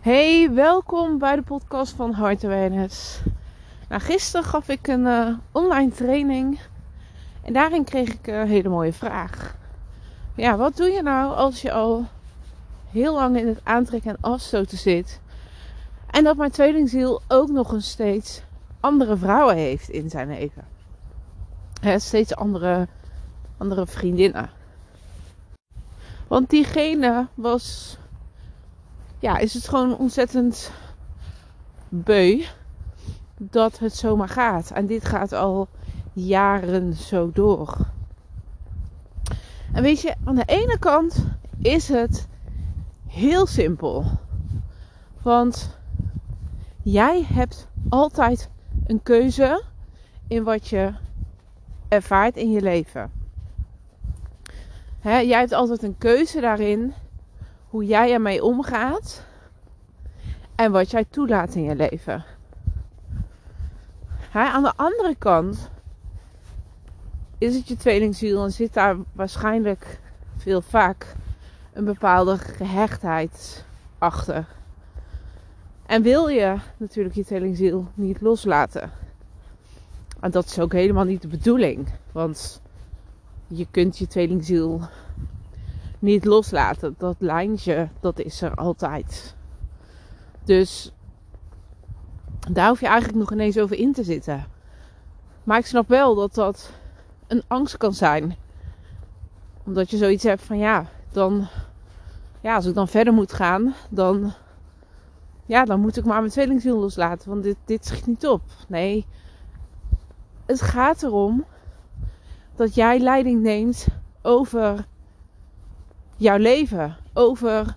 Hey, welkom bij de podcast van Heart Awareness. Nou, gisteren gaf ik een uh, online training en daarin kreeg ik een hele mooie vraag. Ja, wat doe je nou als je al heel lang in het aantrekken en afstoten zit en dat mijn tweelingziel ook nog een steeds andere vrouwen heeft in zijn leven? Steeds andere, andere vriendinnen. Want diegene was ja, is het gewoon ontzettend beu dat het zomaar gaat. En dit gaat al jaren zo door. En weet je, aan de ene kant is het heel simpel. Want jij hebt altijd een keuze in wat je ervaart in je leven. jij hebt altijd een keuze daarin hoe jij ermee omgaat en wat jij toelaat in je leven. aan de andere kant is het je tweelingziel en zit daar waarschijnlijk veel vaak een bepaalde gehechtheid achter. En wil je natuurlijk je tweelingziel niet loslaten. En dat is ook helemaal niet de bedoeling. Want je kunt je tweelingziel niet loslaten. Dat lijntje, dat is er altijd. Dus daar hoef je eigenlijk nog ineens over in te zitten. Maar ik snap wel dat dat een angst kan zijn. Omdat je zoiets hebt van ja, dan. Ja, als ik dan verder moet gaan, dan. Ja, dan moet ik maar mijn tweelingziel loslaten. Want dit, dit niet op. Nee. Het gaat erom dat jij leiding neemt over jouw leven, over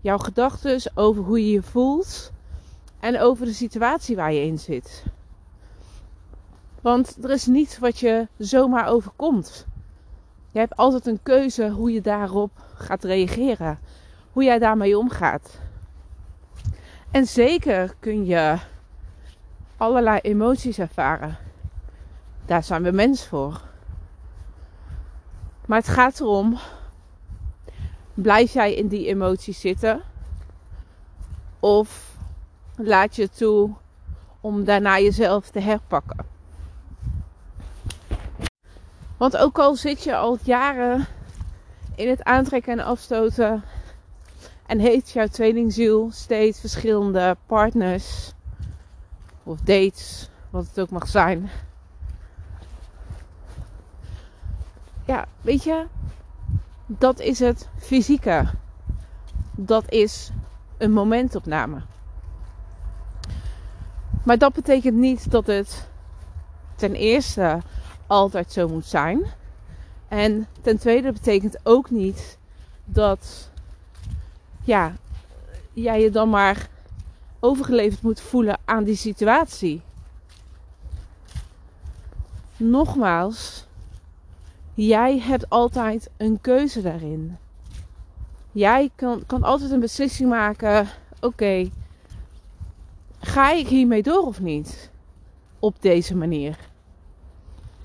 jouw gedachten, over hoe je je voelt en over de situatie waar je in zit. Want er is niets wat je zomaar overkomt. Je hebt altijd een keuze hoe je daarop gaat reageren, hoe jij daarmee omgaat. En zeker kun je allerlei emoties ervaren. Daar zijn we mens voor. Maar het gaat erom Blijf jij in die emoties zitten? Of laat je toe om daarna jezelf te herpakken? Want ook al zit je al jaren in het aantrekken en afstoten en heeft jouw tweelingziel steeds verschillende partners of dates, wat het ook mag zijn. Ja, weet je, dat is het fysieke. Dat is een momentopname. Maar dat betekent niet dat het ten eerste altijd zo moet zijn. En ten tweede betekent ook niet dat ja, jij je dan maar overgeleverd moet voelen aan die situatie. Nogmaals, Jij hebt altijd een keuze daarin. Jij kan, kan altijd een beslissing maken. Oké, ga ik hiermee door of niet? Op deze manier.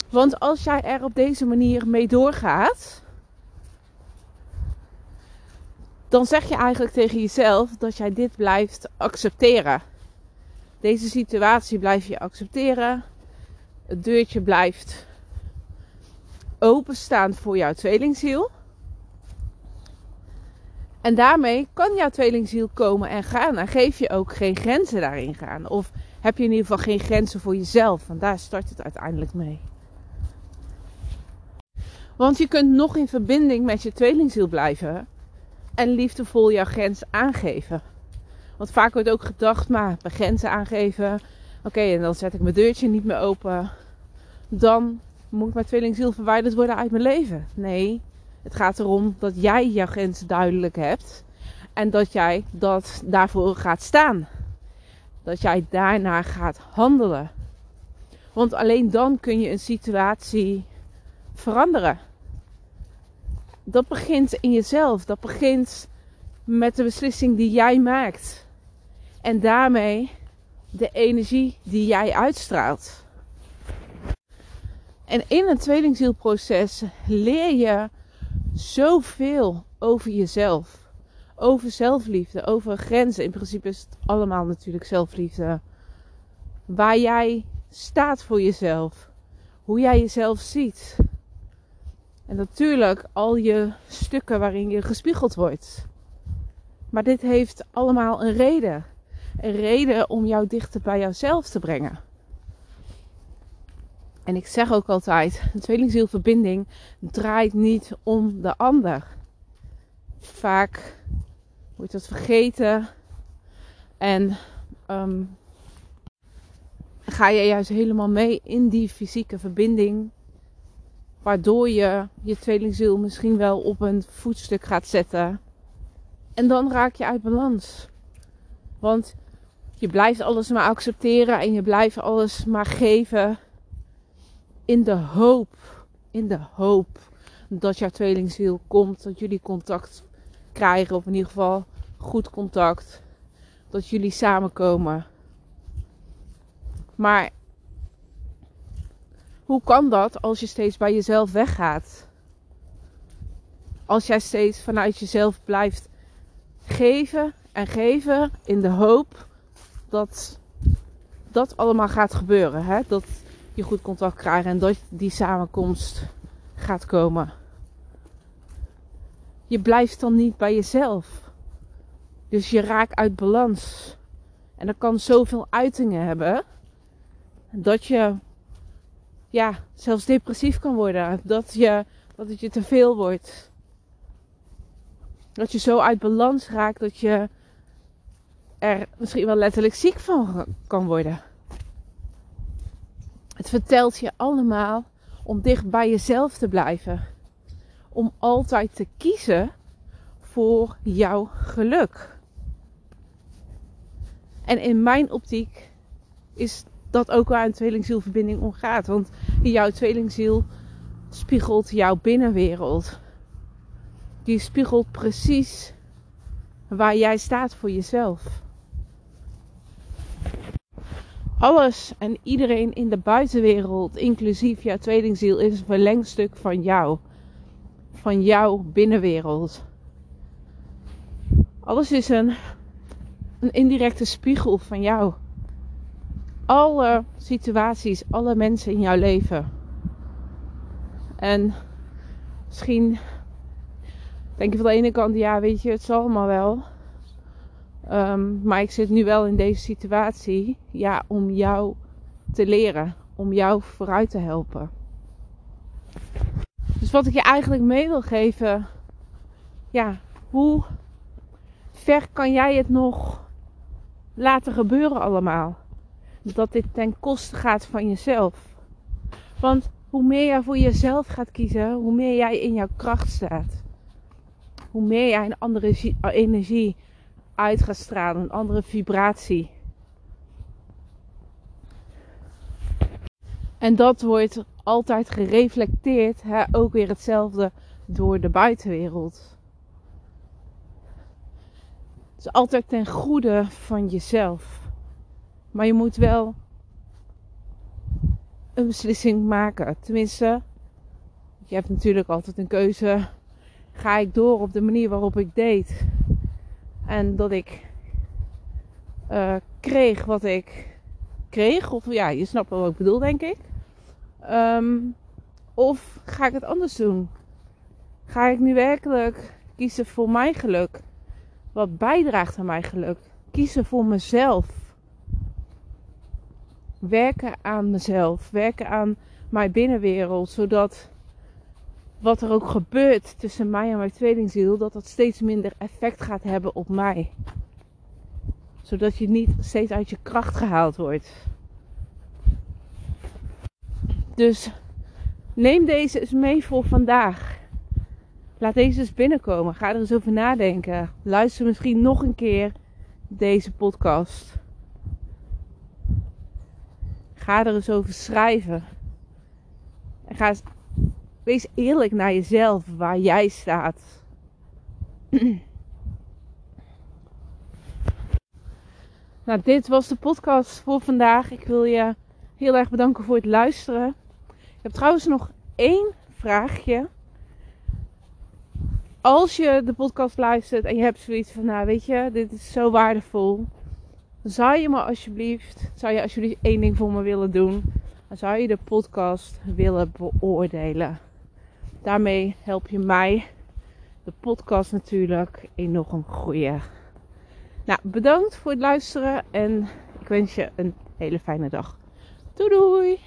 Want als jij er op deze manier mee doorgaat, dan zeg je eigenlijk tegen jezelf dat jij dit blijft accepteren. Deze situatie blijf je accepteren. Het deurtje blijft openstaan voor jouw tweelingziel. En daarmee kan jouw tweelingziel komen en gaan. En geef je ook geen grenzen daarin gaan. Of heb je in ieder geval geen grenzen voor jezelf. Want daar start het uiteindelijk mee. Want je kunt nog in verbinding met je tweelingziel blijven. En liefdevol jouw grens aangeven. Want vaak wordt ook gedacht, maar mijn grenzen aangeven. Oké, en dan zet ik mijn deurtje niet meer open. Dan moet mijn tweelingziel verwijderd worden uit mijn leven. Nee, het gaat erom dat jij jouw grenzen duidelijk hebt. En dat jij dat daarvoor gaat staan. Dat jij daarna gaat handelen. Want alleen dan kun je een situatie veranderen. Dat begint in jezelf. Dat begint met de beslissing die jij maakt. En daarmee de energie die jij uitstraalt. En in het tweelingzielproces leer je zoveel over jezelf. over zelfliefde, over grenzen. In principe is het allemaal natuurlijk zelfliefde. Waar jij staat voor jezelf. Hoe jij jezelf ziet. En natuurlijk al je stukken waarin je gespiegeld wordt. Maar dit heeft allemaal een reden. Een reden om jou dichter bij jouzelf te brengen. En ik zeg ook altijd: een tweelingzielverbinding draait niet om de ander. Vaak wordt dat vergeten en um, ga je juist helemaal mee in die fysieke verbinding, waardoor je je tweelingziel misschien wel op een voetstuk gaat zetten. En dan raak je uit balans. Want je blijft alles maar accepteren en je blijft alles maar geven in de hoop, in de hoop dat jouw tweelingziel komt, dat jullie contact krijgen, of in ieder geval goed contact, dat jullie samenkomen. Maar hoe kan dat als je steeds bij jezelf weggaat? Als jij steeds vanuit jezelf blijft geven en geven in de hoop dat dat allemaal gaat gebeuren. Hè? Dat je goed contact krijgt en dat die samenkomst gaat komen. Je blijft dan niet bij jezelf. Dus je raakt uit balans. En dat kan zoveel uitingen hebben. Dat je ja, zelfs depressief kan worden. Dat, je, dat het je te veel wordt. Dat je zo uit balans raakt dat je er misschien wel letterlijk ziek van kan worden. Het vertelt je allemaal om dicht bij jezelf te blijven. Om altijd te kiezen voor jouw geluk. En in mijn optiek is dat ook waar een tweelingzielverbinding om gaat. Want jouw tweelingziel spiegelt jouw binnenwereld. Die spiegelt precies waar jij staat voor jezelf. Alles en iedereen in de buitenwereld, inclusief jouw tweelingziel, is een verlengstuk van jou. Van jouw binnenwereld. Alles is een, een indirecte spiegel van jou. Alle situaties, alle mensen in jouw leven. En misschien denk je van de ene kant, ja, weet je, het zal allemaal wel. Um, maar ik zit nu wel in deze situatie, ja, om jou te leren, om jou vooruit te helpen. Dus wat ik je eigenlijk mee wil geven, ja, hoe ver kan jij het nog laten gebeuren allemaal? Dat dit ten koste gaat van jezelf. Want hoe meer jij voor jezelf gaat kiezen, hoe meer jij in jouw kracht staat. Hoe meer jij een andere energie uit stralen, een andere vibratie. En dat wordt altijd gereflecteerd, hè, ook weer hetzelfde door de buitenwereld. Het is altijd ten goede van jezelf. Maar je moet wel een beslissing maken. Tenminste, je hebt natuurlijk altijd een keuze. Ga ik door op de manier waarop ik deed? En dat ik uh, kreeg wat ik kreeg. Of ja, je snapt wel wat ik bedoel, denk ik. Um, of ga ik het anders doen? Ga ik nu werkelijk kiezen voor mijn geluk? Wat bijdraagt aan mijn geluk? Kiezen voor mezelf. Werken aan mezelf. Werken aan mijn binnenwereld. Zodat wat er ook gebeurt tussen mij en mijn tweelingziel, dat dat steeds minder effect gaat hebben op mij. Zodat je niet steeds uit je kracht gehaald wordt. Dus neem deze eens mee voor vandaag. Laat deze eens binnenkomen. Ga er eens over nadenken. Luister misschien nog een keer deze podcast. Ga er eens over schrijven. En ga eens Wees eerlijk naar jezelf, waar jij staat. nou, dit was de podcast voor vandaag. Ik wil je heel erg bedanken voor het luisteren. Ik heb trouwens nog één vraagje. als je de podcast luistert en je hebt zoiets van, nou weet je, dit is zo waardevol. Zou je me alsjeblieft, zou je alsjeblieft één ding voor me willen doen? Dan zou je de podcast willen beoordelen. Daarmee help je mij, de podcast natuurlijk, enorm groeien. Nou, bedankt voor het luisteren en ik wens je een hele fijne dag. Doei doei!